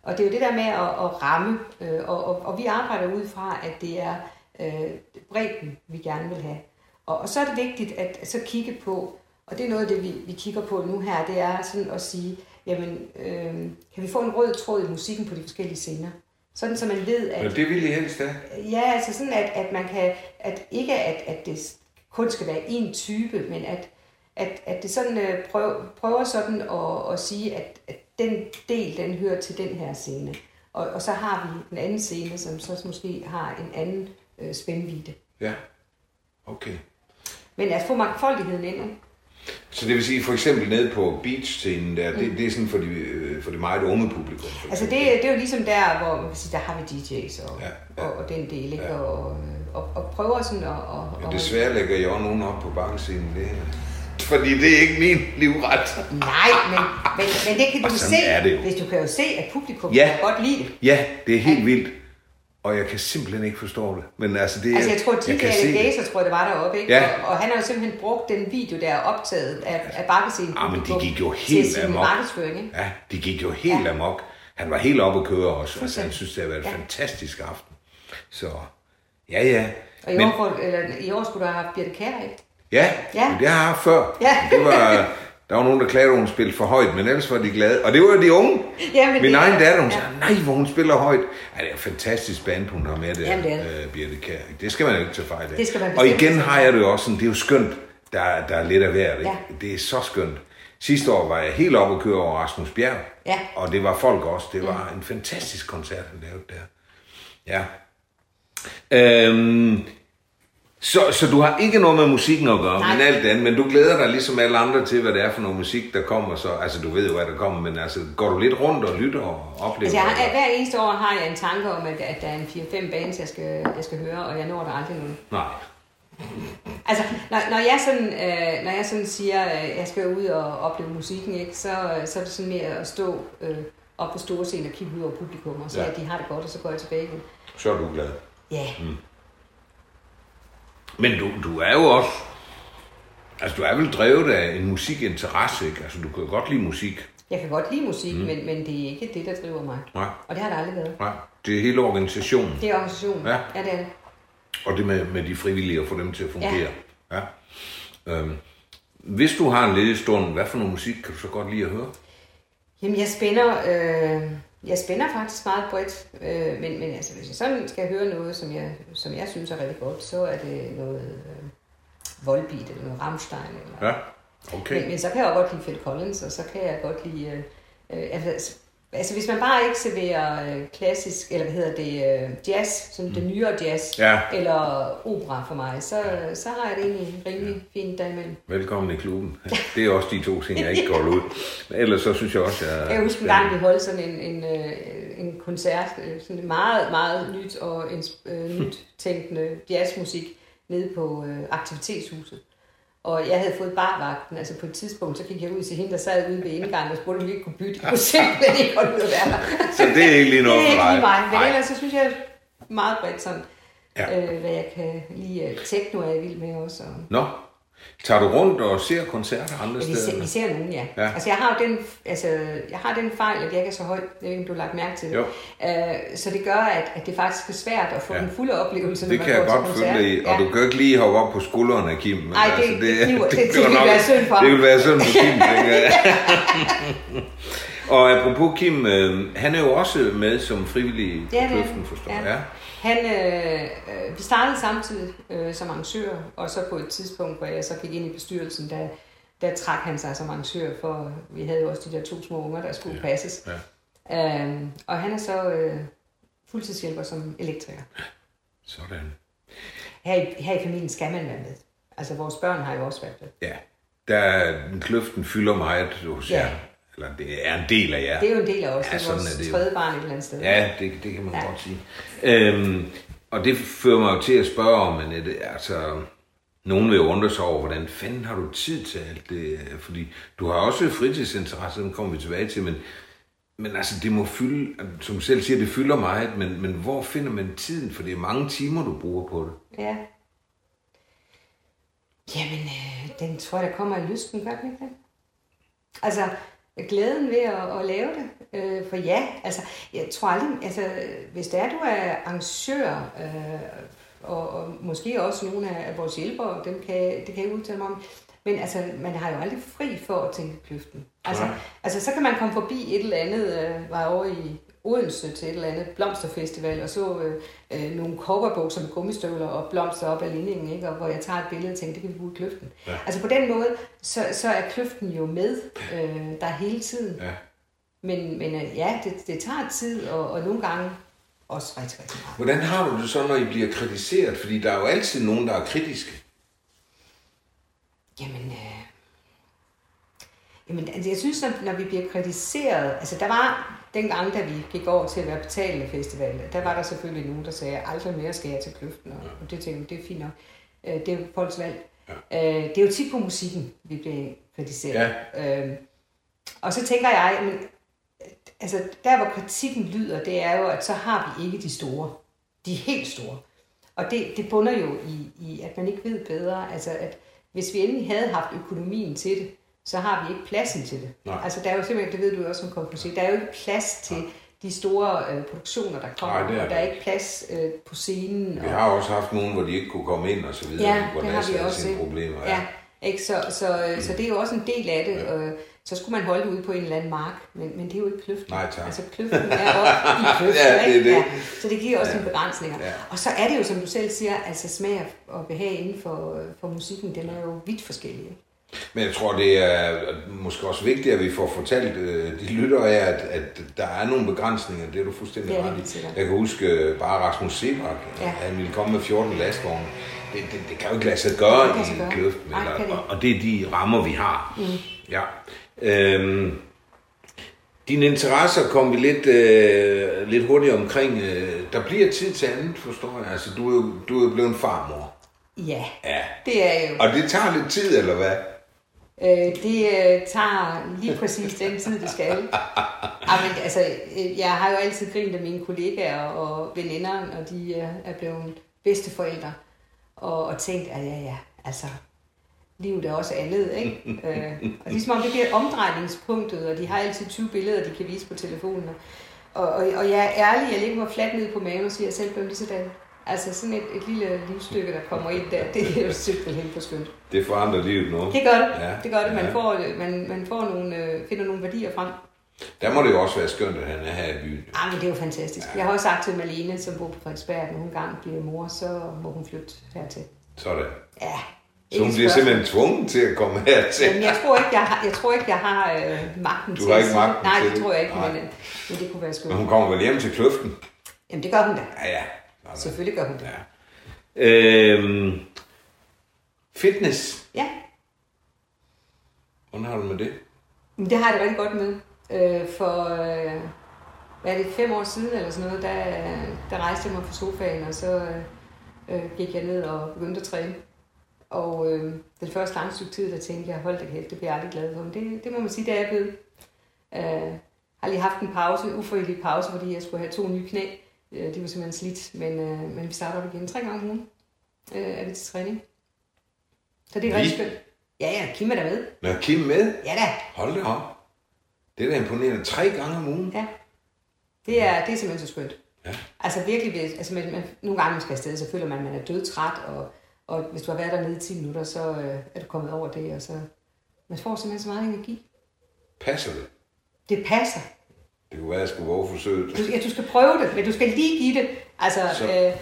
Og det er jo det der med at, at ramme, øh, og, og, og vi arbejder ud fra, at det er øh, bredden, vi gerne vil have. Og, og så er det vigtigt at så kigge på, og det er noget af det, vi, vi kigger på nu her, det er sådan at sige, jamen, øh, kan vi få en rød tråd i musikken på de forskellige scener? Sådan, så man ved, at... Men det vil I helst have. Ja, altså sådan, at, at man kan, at ikke at, at det kun skal være en type, men at, at, at det sådan øh, prøv, prøver sådan at, at sige, at, at den del, den hører til den her scene. Og, og så har vi en anden scene, som så måske har en anden øh, spændvidde. Ja. Okay. Men at få mangfoldigheden ind? Så det vil sige, for eksempel nede på beach-scenen der, det, det er sådan for de, øh, for de meget unge publikum. Altså det, det er jo ligesom der, hvor man kan sige, der har vi DJ's og, Ja, ja, ja. ja. Og, og den del, ikke? Ja. Ja. Og, og, og prøver sådan at... Og, Men og, desværre lægger jeg også nogen op på bakkescenen. Det, fordi det er ikke min livret. Nej, men, men, men det kan du se, er det jo. hvis du kan jo se, at publikum Ja. kan godt lide. Ja, det er helt vildt. Og jeg kan simpelthen ikke forstå det. Men altså, det, Altså jeg tror, at jeg kan DJ se det. Laser, tror jeg, det var deroppe, ikke? Ja. Og, og, han har jo simpelthen brugt den video, der er optaget af, af bakkescenen Ah, men de gik jo helt amok. markedsføring, ikke? Ja, de gik jo helt ja. amok. Han var helt oppe at køre også. Altså, han synes, det har været en Ja. fantastisk aften. Så, ja, ja. Og i, Men- år, eller, i år skulle du have haft Birte Kjær, ikke? Ja, Ja. men det har jeg haft før. Ja. Det var, der var nogen, der klagede, at hun spillede for højt, men ellers var de glade. Og det var jo de unge. Ja, men Min det- egen datter, hun ja. sagde, nej, hvor hun spiller højt. Ja, det er et fantastisk band, hun har med der, Jamen, det er det. øh, Birte Kjær. Det skal man jo ikke tage fejl af. Det skal man Og igen har jeg det jo også sådan, det er jo skønt, der, der er lidt af hvert. Ikke? Ja. Det er så skønt. Sidste år var jeg helt oppe at køre over Rasmus Bjerg. Ja. Og det var folk også. Det var en fantastisk koncert, han lavede der. Ja. Øhm, så, så du har ikke noget med musikken at gøre, Nej. men alt andet, men du glæder dig ligesom alle andre til, hvad det er for noget musik, der kommer. Så, altså, du ved jo, hvad der kommer, men altså, går du lidt rundt og lytter og oplever Altså, jeg har, det? hver eneste år har jeg en tanke om, at, at der er en 4-5 bands, jeg skal, jeg skal høre, og jeg når der aldrig nogen. Nej. Altså, når, når, jeg sådan, øh, når jeg sådan siger, at jeg skal ud og opleve musikken, ikke, så, så er det sådan mere at stå øh, op på store scenen og kigge ud over publikum og se, Ja. at de har det godt, og så går jeg tilbage igen. Så er du glad. Ja, Men du, du er jo også... Altså, du er vel drevet af en musikinteresse, ikke? Altså, du kan jo godt lide musik. jeg kan godt lide musik, mm. men, men det er ikke det, der driver mig. Nej, Og det har det aldrig været. nej. Det er hele organisationen. Det er organisationen. Ja. ja det er det. Og det med, med de frivillige, at få dem til at fungere. Ja. ja. Øhm, hvis du har en ledig stund, hvad for noget musik kan du så godt lide at høre? Jamen, jeg spænder, øh, jeg spænder faktisk meget bredt, øh, men, men altså, hvis jeg sådan skal høre noget, som jeg, som jeg synes er rigtig godt, så er det noget øh, Volbeat eller noget Rammstein. Eller, Ja, okay. men, men så kan jeg også godt lide Phil Collins, og så kan jeg godt lide... Øh, øh, altså, altså, hvis man bare ikke serverer øh, klassisk, eller hvad hedder det, øh, jazz, sådan mm. det nyere jazz, Ja. eller opera for mig, så, så har jeg det egentlig rimelig fint derimellem. Velkommen i klubben. Det er også de to ting, jeg ikke går ud. Ellers så synes jeg også, jeg... Jeg husker en gang, vi holdt sådan en, en, øh, en koncert, øh, sådan meget, meget nyt og ins- øh, nyt tænkende jazzmusik nede på øh, aktivitetshuset. Og jeg havde fået barvagten, altså på et tidspunkt, så gik jeg ud til hende, der sad ude ved indgangen og spurgte, om vi ikke kunne bytte. Jeg kunne simpelthen ikke holde ud at være der. Så det er ikke lige noget det er ikke mig, men ellers så synes jeg meget bredt sådan, Ja. øh, hvad jeg kan lide. Techno er jeg vild med også. Og, Nå, tager du rundt og ser koncerter andre Ja, vi, steder? ser, vi ser nogen, ja. Ja. ja. Altså, jeg har den, altså, jeg har den fejl, at jeg ikke er så høj. Jeg ved ikke, om du har lagt mærke til det. Jo. Uh, så det gør, at, at det faktisk er svært at få Ja. ja. den fulde oplevelse, når Det man kan jeg godt følge i, og du kan ikke lige hoppe op på skuldrene Kim. Men Ej, det- det kniver. Det- det bliver ville være synd for ham. Det vil være synd for Kim, tænker jeg. og apropos Kim, øh, han er jo også med som frivillig i Ja, det kløften, forstår Ja. jeg. Ja. Han, øh, øh, vi startede samtidig øh, som arrangør, og så på et tidspunkt, hvor jeg så gik ind i bestyrelsen, der, der trak han sig som arrangør, for vi havde jo også de der to små unger, der skulle Ja. ja. passes. Ja. Øh, og han er så øh, fuldtidshjælper som elektriker. Sådan. Her i, her i familien skal man være med. Altså, vores børn har jo også været med. Ja, der kløften fylder meget hos Ja. jer. Eller det er en del af jer. Det er jo en del af os. Ja, det er vores er det tredje barn et eller andet sted. Ja, det, det kan man ja. Godt sige. Øhm, og det fører mig jo til at spørge om, Annette, altså, Nogen vil undre sig over, hvordan fanden har du tid til alt det? Fordi du har også fritidsinteresse, den kommer vi tilbage til, men, men altså, det må fylde, som selv siger, det fylder meget, men, men hvor finder man tiden? For det er mange timer, du bruger på det. Ja. Jamen, øh, den tror jeg, der kommer i lysten, gør den ikke det? Altså, glæden ved at, at lave det. Øh, for ja, altså, jeg tror aldrig, altså, hvis det er, du er arrangør, øh, og, og måske også nogle af, vores hjælpere, dem kan, det kan jeg udtale mig om, men altså, man har jo aldrig fri for at tænke kløften. Altså, Nej. altså, så kan man komme forbi et eller andet, øh, var over i Odense til et eller andet blomsterfestival, og så øh, øh, nogle cowboybukser med gummistøvler og blomster op ad linjen, ikke? og hvor jeg tager et billede og tænker, det kan vi bruge i kløften. Ja. Altså på den måde, så, så er kløften jo med øh, der hele tiden. Ja. Men, men øh, ja, det, det tager tid, og, og nogle gange også rigtig, rigtig meget. Hvordan har du det så, når I bliver kritiseret? Fordi der er jo altid nogen, der er kritiske. Jamen, øh, jamen altså, jeg synes, når, når vi bliver kritiseret, altså der var dengang, da vi gik over til at være betalende festival, der var der selvfølgelig nogen, der sagde, aldrig mere skal jeg til kløften, og, og det tænkte det er fint nok. Øh, det er jo folks valg. Ja. Øh, det er jo tit på musikken, vi bliver kritiseret. Ja. Øh, og så tænker jeg, men, altså der hvor kritikken lyder, det er jo, at så har vi ikke de store. De helt store. Og det, det bunder jo i, i, at man ikke ved bedre. Altså, at hvis vi endelig havde haft økonomien til det, så har vi ikke pladsen til det. Nej. Altså, der er jo simpelthen, det ved du også som konkurser, der er jo ikke plads til de store øh, produktioner, der kommer, Nej, det er og der er ikke plads øh, på scenen. Vi og, har også haft nogen, hvor de ikke kunne komme ind og så videre, Ja, hvor det der har vi er også, sine problemer. Ja, ikke? Så, så, så det er jo også en del af det. Og, så skulle man holde det ude på en eller anden mark, men, men det er jo ikke kløften. Nej, tak. Altså kløften er oppe i kløften, Ja, det er det. Ja, så det giver også Ja. nogle begrænsninger. Ja. Og så er det jo, som du selv siger, altså smag og behag inden for, for musikken, den er jo vidt forskellig. Men jeg tror, det er måske også vigtigt, at vi får fortalt øh, de lyttere af, at, at der er nogle begrænsninger. Det er du fuldstændig ret i. Jeg kan huske øh, bare Rasmus Sebak, Ja. han ville komme med 14 lastvogne. Det, det, det kan jo ikke lade sig gøre i kan det Eller, og, og det er de rammer, vi har. Mm. Ja. Øhm, dine interesser kom vi lidt, øh, lidt hurtigt omkring. Øh, der bliver tid til andet, forstår jeg. Altså, du er jo, du er blevet en farmor. Ja, Ja. det er jo... Og det tager lidt tid, eller hvad? Øh, det øh, tager lige præcis den tid, det skal. Ja, men, altså, øh, jeg har jo altid grint af mine kollegaer og veninder, og de øh, er blevet bedsteforældre. Og, og tænkt, at ja, ja, altså, livet er også andet, ikke? øh, og ligesom om det bliver omdrejningspunktet, og de har altid 20 billeder, de kan vise på telefonen. Og, og, og jeg er ærlig, jeg ligger mig fladt ned på maven og siger, at jeg selv blev lige sådan. Altså sådan et, et lille livsstykke, der kommer ind der, det er jo simpelthen for skønt. Det forandrer livet nu. Det gør det. Ja, Ja, det gør det. Man, ja. får, man, man får nogle, øh, finder nogle værdier frem. Der må det jo også være skønt, at han er her i byen. Ah, men det er jo fantastisk. Jeg har også sagt til Malene, som bor på Frederiksberg, at når hun engang bliver mor, så må hun flytte hertil. Sådan. Ja. Så hun bliver simpelthen tvunget til at komme hertil. Jamen, jeg tror ikke, jeg har, jeg tror ikke, jeg har øh, magten Du til har at ikke magten Nej, til det det. tror jeg ikke, Nej. men, øh, men det kunne være skønt. Men hun kommer vel hjem til kløften? Jamen, det gør hun da. Ja, ja. Selvfølgelig gør hun det. Ja. Øhm, fitness. Ja, Hvordan har du med det? det har jeg det rigtig godt med. Øh, for, øh, hvad er det, fem år siden eller sådan noget, der, der rejste jeg mig fra sofaen, og så øh, gik jeg ned og begyndte at træne. Og øh, den første lange stykke tid, der tænkte jeg, hold da kæft, det bliver jeg aldrig glad for. Men det, det må man sige, det er jeg blevet. Øh, har lige haft en pause, ufrivillig pause, fordi jeg skulle have to nye knæ. Øh, de var simpelthen slidt, men, øh, men vi starter op igen. Tre gange om ugen øh, er vi til træning. Så det er rigtig skønt. Ja, ja, Kim er der med. Nå, Kim med? Ja da, Hold det op. Det er da imponerende. Tre gange om ugen. Ja. Det er, det er simpelthen så skønt. Ja. Altså virkelig, altså man, man, nogle gange man skal afsted, så føler man, at man er dødtræt, og, og hvis du har været dernede i 10 minutter, så øh, er du kommet over det, og så man får simpelthen så meget energi. Passer det? Det passer. Det kunne være, at jeg skulle våge forsøget. Du, ja, du skal prøve det, men du skal lige give det. Altså, Så- øh,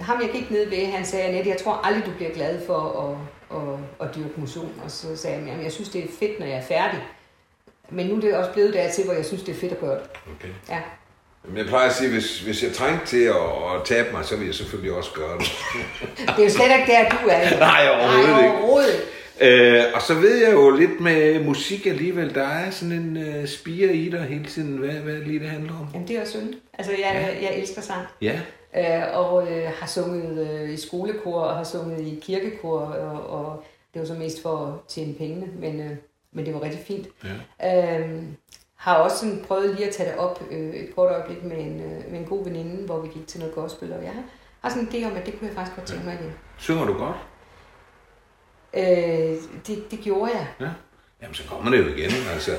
ham jeg gik ned ved, han sagde, Annette, jeg tror aldrig, du bliver glad for at, at, at dyrke motion. Og så sagde han, jamen, jeg synes, det er fedt, når jeg er færdig. Men nu er det også blevet dertil, hvor jeg synes, det er fedt at gøre det. Okay. Ja. Men jeg plejer at sige, hvis, hvis jeg trængte til at, at tabe mig, så vil jeg selvfølgelig også gøre det. Det er jo slet ikke der, du er. Nej, overhovedet Nej, overhovedet ikke. Øh, og så ved jeg jo lidt med musik alligevel, der er sådan en øh, spire i dig hele tiden. Hvad, hvad lige det handler om? Jamen, det er også synd. Altså, jeg, jeg elsker sang. Ja, Øh, og øh, har sunget øh, i skolekor og har sunget i kirkekor, og, og det var så mest for at tjene pengene, men, øh, men det var rigtig fint. Ja. Øh, har også sådan prøvet lige at tage det op øh, et kort øjeblik med en, øh, med en god veninde, hvor vi gik til noget gospel, og jeg har, har sådan en idé om, at det kunne jeg faktisk godt tænke mig igen. Synger du godt? Øh, det, det gjorde jeg. Ja. Jamen, så kommer det jo igen. Altså,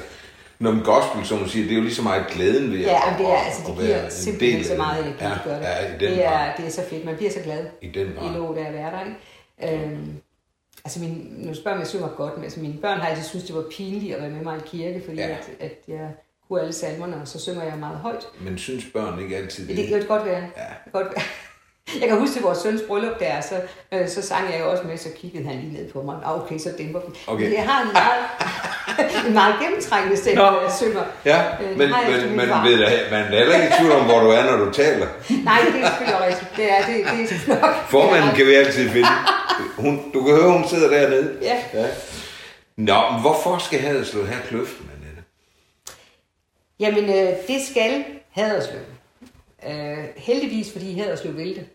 når man gospel, som man siger, det er jo lige så meget glæden ved Ja, at, det er, at- altså, at det være giver en simpelthen så meget det. energi, ja, det gør det. Ja, i den det, grad. er, det er så fedt. Man bliver så glad I den i grad. at være der, ikke? Øhm, altså, min, nu spørger man, jeg synger godt, men altså, mine børn har altid syntes, det var pinligt at være med mig i kirke, fordi Ja. at, at jeg kunne alle salmerne, og så synger jeg meget højt. Men synes børn ikke altid Det, det? kan godt være. Ja. Godt være. Jeg kan huske til vores søns bryllup der, så, øh, så sang jeg jo også med, så kiggede han lige ned på mig. Ah, okay, så dæmper vi. Okay. Men Jeg har en meget, en meget gennemtrængende stemme, Nå. når jeg synger. Ja, Øh, men, men, men ved da, man er heller ikke i tvivl om, hvor du er, når du taler. Nej, det er selvfølgelig rigtigt. Det er, det, det er nok. Formanden kan vi altid finde. Hun, du kan høre, hun sidder dernede. Ja. ja. Nå, men hvorfor skal Haderslev have kløften, Annette? Jamen, øh, det skal Haderslev. Øh, heldigvis, fordi Haderslev vil det.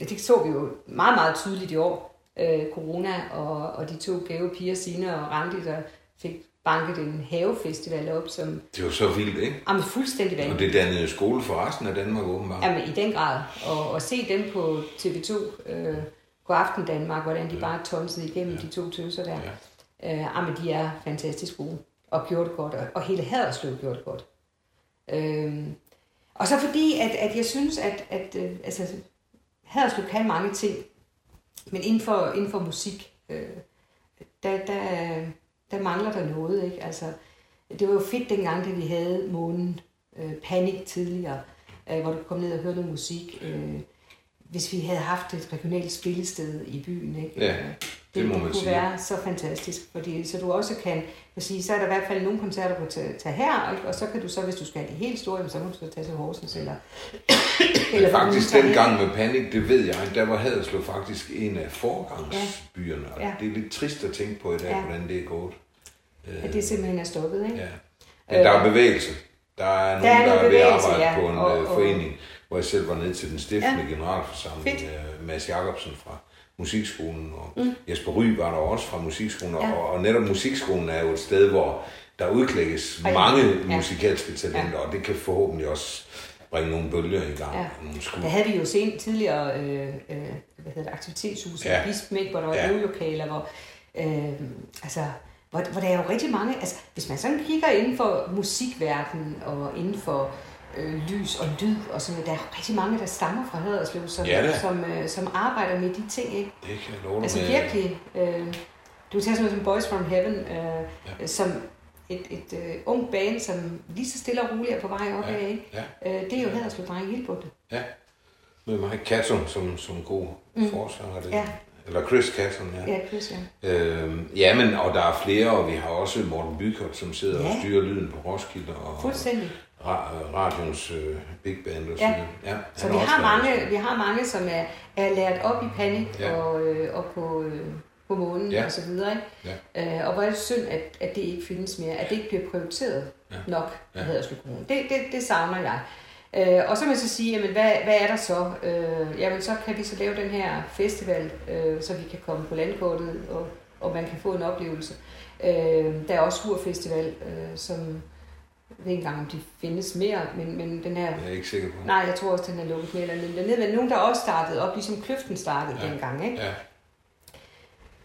Ja, Det så vi jo meget, meget tydeligt i år. Øh, corona og, og de to gave piger, Sine og Randi, der fik banket en havefestival op, som Det var så vildt, ikke? jamen, fuldstændig Og vanvittigt. det dannede skole for resten af Danmark, åbenbart. Jamen, i den grad. Og, og se dem på TV2, øh, God Aften Danmark, hvordan de bare tonsede igennem de to tøser der. Ja. Øh, jamen, de er fantastisk gode. Og gjorde det godt. Og, og hele Haderslev gjorde det godt. Øhm, og så fordi, at, at jeg synes, at, at øh, altså, Haderslev kan mange ting, men inden for, inden for musik, øh, der, der, der mangler der noget. Ikke? Altså, det var jo fedt dengang, da vi havde månen øh, Panik tidligere, øh, hvor du kom ned og hørte noget musik. Øh, hvis vi havde haft et regionalt spillested i byen, ikke? Ja, Øh, det det, må det man kunne sige. være så fantastisk, fordi så du også kan, kan sige, så er der i hvert fald nogle koncerter, du kan tage, her, ikke? og så kan du så, hvis du skal have de helt store, så må du så tage til Horsens, eller... Du faktisk dengang hen. med panik, det ved jeg, der var Haderslev faktisk en af forgangsbyerne. Og Ja. det er lidt trist at tænke på i dag, Ja. hvordan det er gået. Øh, At det simpelthen er stoppet, ikke? Ja. Men der er bevægelse. Der er nogen, Der er der er, ved at arbejde ja. på en og, og- forening, hvor jeg selv var ned til den stiftende Ja. generalforsamling. Fedt. Uh, Mads Jacobsen fra Musikskolen, og mm. Jesper Ry var der også fra Musikskolen. Ja. Og, og netop Musikskolen er jo et sted, hvor der udklækkes ja. mange Ja. musikalske talenter, og det kan forhåbentlig også bringe nogle bølger i gang. Ja. og Nogle skud. Der havde vi jo set tidligere øh, øh, hvad hedder det, aktivitetshuset Ja. ja. i Bispen, hvor der var Ja. ja. øvelokaler, hvor, øh, altså, hvor, hvor der er jo rigtig mange, altså hvis man sådan kigger inden for musikverdenen og inden for øh, lys og lyd og sådan der er rigtig mange, der stammer fra Haderslev, som, Ja, da. som, øh, som arbejder med de ting, ikke? Det kan jeg love Altså med. virkelig, øh, du tager sådan noget som Boys from Heaven, øh, ja. som et, et øh, ung band, som lige så stille og roligt er på vej op Ja, af, ikke? ja. Øh, det er jo Haderslev Drenge helt bundet. Ja. Med Mike Catton som, som god mm. forsanger. Det. Ja. Eller Chris Catton, ja. Ja, Chris, ja. Øhm, ja, men, og der er flere, og vi har også Morten Bykert, som sidder ja. og Ja. styrer lyden på Roskilde, og Fuldstændig. Ra- radions øh, big band og Ja. sådan ja, Så han vi har mange, der. vi har mange, som er, er lært op i panik Ja. ja. og, øh, og på, øh, på månen Ja. ja. og så videre. Ikke? Ja. Øh, og hvor er det synd, at, at det ikke findes mere, at det ikke bliver prioriteret Ja. ja. nok Ja. Haderslev Kommune. Det, det, det savner jeg. Øh, og så vil jeg så sige, jamen, hvad, hvad er der så? Øh, jamen, så kan vi så lave den her festival, øh, så vi kan komme på landkortet, og, og man kan få en oplevelse. Øh, der er også Hur-festival, øh, som jeg ved ikke engang, om de findes mere, men, men den her Jeg er ikke sikker på. Nej, jeg tror også, den er lukket mere eller mindre ned. Men nogen, der også startede op, ligesom Kløften startede Ja. dengang. Ikke? Ja.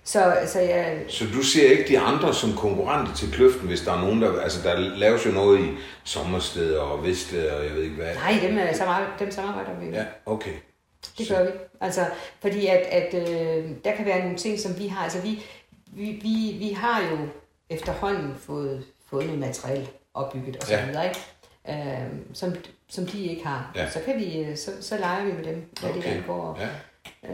Så altså, jeg, Så du ser ikke de andre som konkurrenter til kløften, hvis der er nogen, der... Altså, der laves jo noget i sommersted og Vested og jeg ved ikke hvad. nej, dem, er, samar- dem samarbejder vi. Ja, okay. Det gør vi. Altså, fordi at, at øh, der kan være nogle ting, som vi har. Altså, vi, vi, vi, vi har jo efterhånden fået, fået noget materiale opbygget og så Ja. videre, ikke? Øh, som, som de ikke har. Ja. Så kan vi, øh, så, så leger vi med dem, hvad okay. det angår. Ja.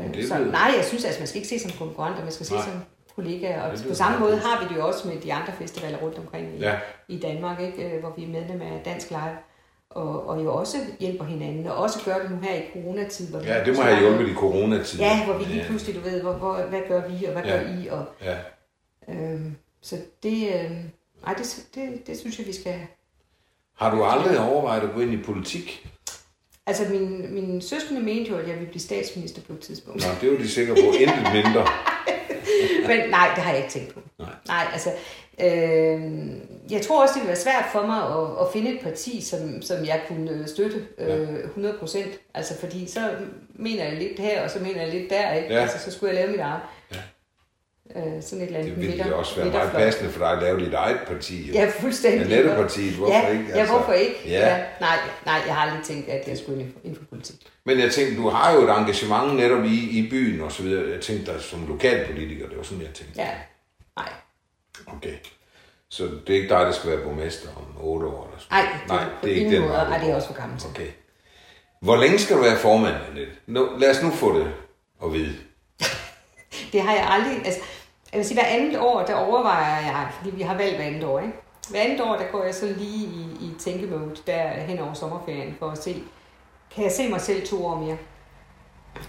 Det Øh, så, nej, jeg synes, altså, man skal ikke se som konkurrenter, man skal se Nej. som kollegaer. Og Det på samme måde har vi det jo også med de andre festivaler rundt omkring i, Ja. i Danmark, ikke? Øh, hvor vi er medlem af Dansk Live. Og, og jo også hjælper hinanden, og også gør det nu her i coronatid. Hvor Ja, det må have hjulpet i coronatiden. Ja, hvor vi lige pludselig, du ved, hvor, hvor, hvad gør vi, og hvad Ja. gør I? Og, Ja. øhm, så det, øh, ej, det, det, det synes jeg, vi skal... Har du aldrig overvejet at gå ind i politik? Altså, min, min søskende mente jo, at jeg ville blive statsminister på et tidspunkt. Nå, det var de sikre på. Intet mindre. Men nej, det har jeg ikke tænkt på. Nej. Nej, altså, øh, jeg tror også, det ville være svært for mig at, at finde et parti, som, som jeg kunne støtte øh, 100%. Altså, fordi så mener jeg lidt her, og så mener jeg lidt der, ikke? Ja. Altså, så skulle jeg lave mit eget. Ja. Øh, sådan et eller andet Det ville midter- jo også være meget passende for dig at lave dit eget parti. jo. Ja, fuldstændig. Nettepartiet, hvorfor ja, ikke? Ja, hvorfor ikke? Ja. Ja. Nej, nej, jeg har aldrig tænkt, at jeg skulle ind for, for politik. Men jeg tænkte, du har jo et engagement netop i, i byen og så videre. Jeg tænkte dig som lokalpolitiker, det var sådan, jeg tænkte. Ja, nej. Okay. Så det er ikke dig, der skal være borgmester om otte år? Eller sådan. Nej, det, Nej, det er ikke den måde. vej, Ej, du det er også for gammelt. Okay. Hvor længe skal du være formand, Annette? Nu, lad os nu få det at vide. Det har jeg aldrig... Altså, jeg vil sige, hver andet år, der overvejer jeg, fordi vi har valgt hver andet år, ikke? Hver andet år, der går jeg så lige i, i tænkemode, der hen over sommerferien, for at se, kan jeg se mig selv to år mere?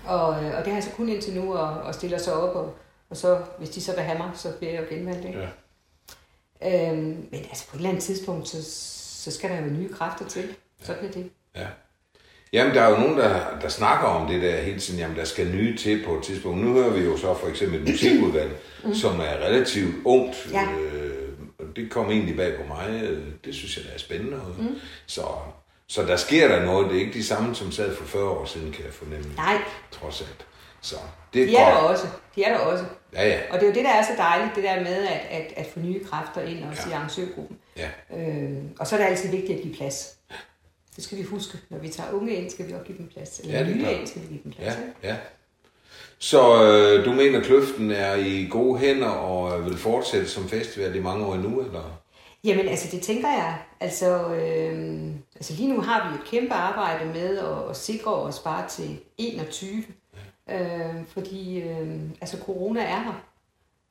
Og, øh, og det har jeg så kun indtil nu, og, og stiller sig op, og, og så, hvis de så vil have mig, så bliver jeg jo genvalgt, ikke? Ja. Øhm, men altså på et eller andet tidspunkt, så, så skal der jo nye kræfter til. Sådan er det. Ja. Jamen, der er jo nogen, der, der snakker om det der hele tiden, jamen, der skal nye til på et tidspunkt. Nu hører vi jo så for eksempel et musikudvalg, mm. som er relativt ungt. Ja. Øh, og det kom egentlig bag på mig. Øh, Det synes jeg, der er spændende. Mm. Så, så der sker der noget. Det er ikke de samme, som sad for 40 år siden, kan jeg fornemme. Nej, Trods alt. Så det er de er der godt. også. De er der også. Ja, ja. Og det er jo det, der er så dejligt, det der med at, at, at få nye kræfter ind også ja. i arrangørgruppen. ja. Øh, og så er det altid vigtigt at give plads. Det skal vi huske. Når vi tager unge ind, skal vi også give dem plads. Eller Ja, ja, det nye ind, skal vi give dem Ja, plads. ikke? ja. Så øh, du mener, kløften er i gode hænder og øh, vil fortsætte som festival i mange år endnu, eller? Jamen, altså, det tænker jeg. Altså, øh, altså lige nu har vi et kæmpe arbejde med at, at sikre os bare til 21. Øh, fordi øh, altså, corona er her.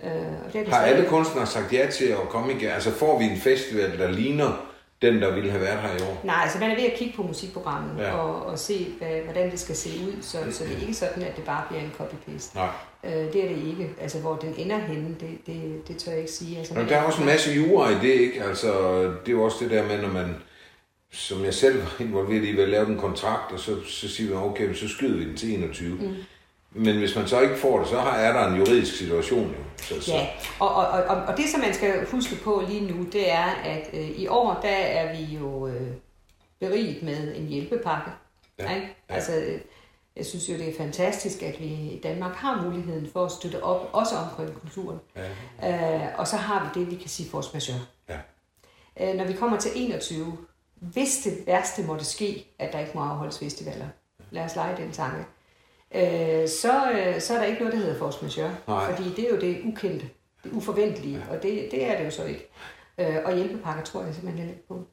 Øh, og det er det Har stadig. alle kunstnere sagt ja til at komme igen? Altså får vi en festival, der ligner den, der ville have været her i år? Nej, altså man er ved at kigge på musikprogrammet Ja. og, og se, hvad, hvordan det skal se ud, så, så det er ikke sådan, at det bare bliver en copy-paste. Nej. Øh, det er det ikke. Altså, hvor den ender henne, det, det, det tør jeg ikke sige. Altså, Men der er også en masse jura i det, ikke? Altså, det er jo også det der med, når man, som jeg selv var involveret i, at lave en kontrakt, og så, så siger man, okay, så skyder vi den til 21. Mm. Men hvis man så ikke får det, så er der en juridisk situation jo. Så, så. Ja, og, og, og, og det, som man skal huske på lige nu, det er, at øh, i år, der er vi jo øh, beriget med en hjælpepakke. Ja, Ikke? ja. Altså, øh, jeg synes jo, det er fantastisk, at vi i Danmark har muligheden for at støtte op, også omkring kulturen. Ja. Øh, og så har vi det, vi kan sige force majeure. Ja. Øh, når vi kommer til 21, hvis det værste måtte ske, at der ikke må afholdes festivaler, lad os lege den tanke, øh, så, øh, så er der ikke noget, der hedder force majeure. Nej. Fordi det er jo det ukendte, det uforventelige, og det, det er det jo så ikke. Øh, og hjælpepakker tror jeg simpelthen heller ikke på.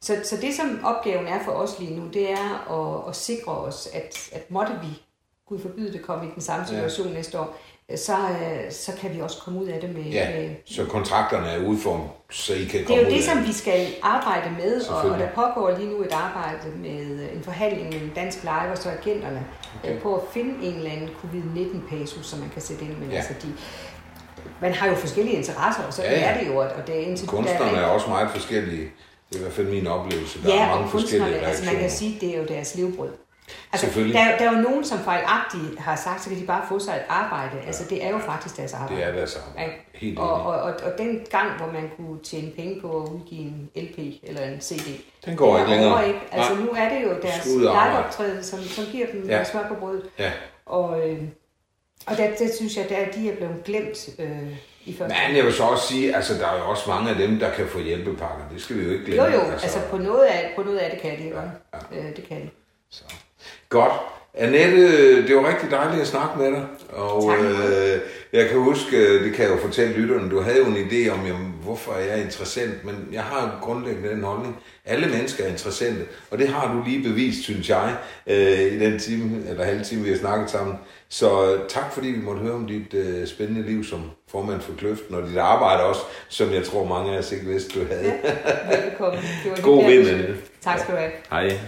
Så, så det, som opgaven er for os lige nu, det er at, at sikre os, at, at måtte vi, Gud forbyde det, komme i den samme situation ja. næste år, så, øh, så kan vi også komme ud af det med... ja, med så kontrakterne er udformet, så I kan det komme er jo det, som vi skal arbejde med, og, og der pågår lige nu et arbejde med en forhandling mellem Dansk Live og så agenterne Okay. okay. på at finde en eller anden covid-19-pasus, som man kan sætte ind med. Ja. Altså de, man har jo forskellige interesser, og så Ja, ja, er det jo, og det er indtil Kunstnerne der er også meget forskellige. Det er i hvert fald min oplevelse. Der er Ja, mange og forskellige kunstnerne, altså man kan reaktioner. sige, det er jo deres levebrød. Altså, der, er- der er jo nogen, som fejlagtigt har sagt, så kan de bare få sig et arbejde. Altså, det er jo faktisk deres arbejde. Det er deres arbejde. Ikke? Helt og, og, og, og den gang, hvor man kunne tjene penge på at udgive en LP eller en CD, Den går ikke længere. ikke? Altså Nej. nu er det jo deres liveoptræden, som, som giver dem Ja. ja. smør på brødet. Ja. Og, øh, og der, der synes jeg, at de er blevet glemt øh, i første Men jeg vil så også sige, altså der er jo også mange af dem, der kan få hjælpepakker. Det skal vi jo ikke Jo glemme. jo, altså på noget af, på noget af det kan de jo. Ja. Øh, det kan de. Så. Godt. Annette, det var rigtig dejligt at snakke med dig. Og Tak. øh, jeg kan huske, øh, det kan jeg jo fortælle lytterne, du havde jo en idé om, jamen, hvorfor er jeg interessant, men jeg har jo grundlæggende den holdning, alle mennesker er interessante, og det har du lige bevist, synes jeg, øh, i den time, eller halve time, vi har snakket sammen. Så øh, tak, fordi vi måtte høre om dit øh, spændende liv som formand for Kløften, og dit arbejde også, som jeg tror mange af os ikke vidste, du havde. Ja, velkommen. Det var God vind. Annette. Tak skal du have. Hej.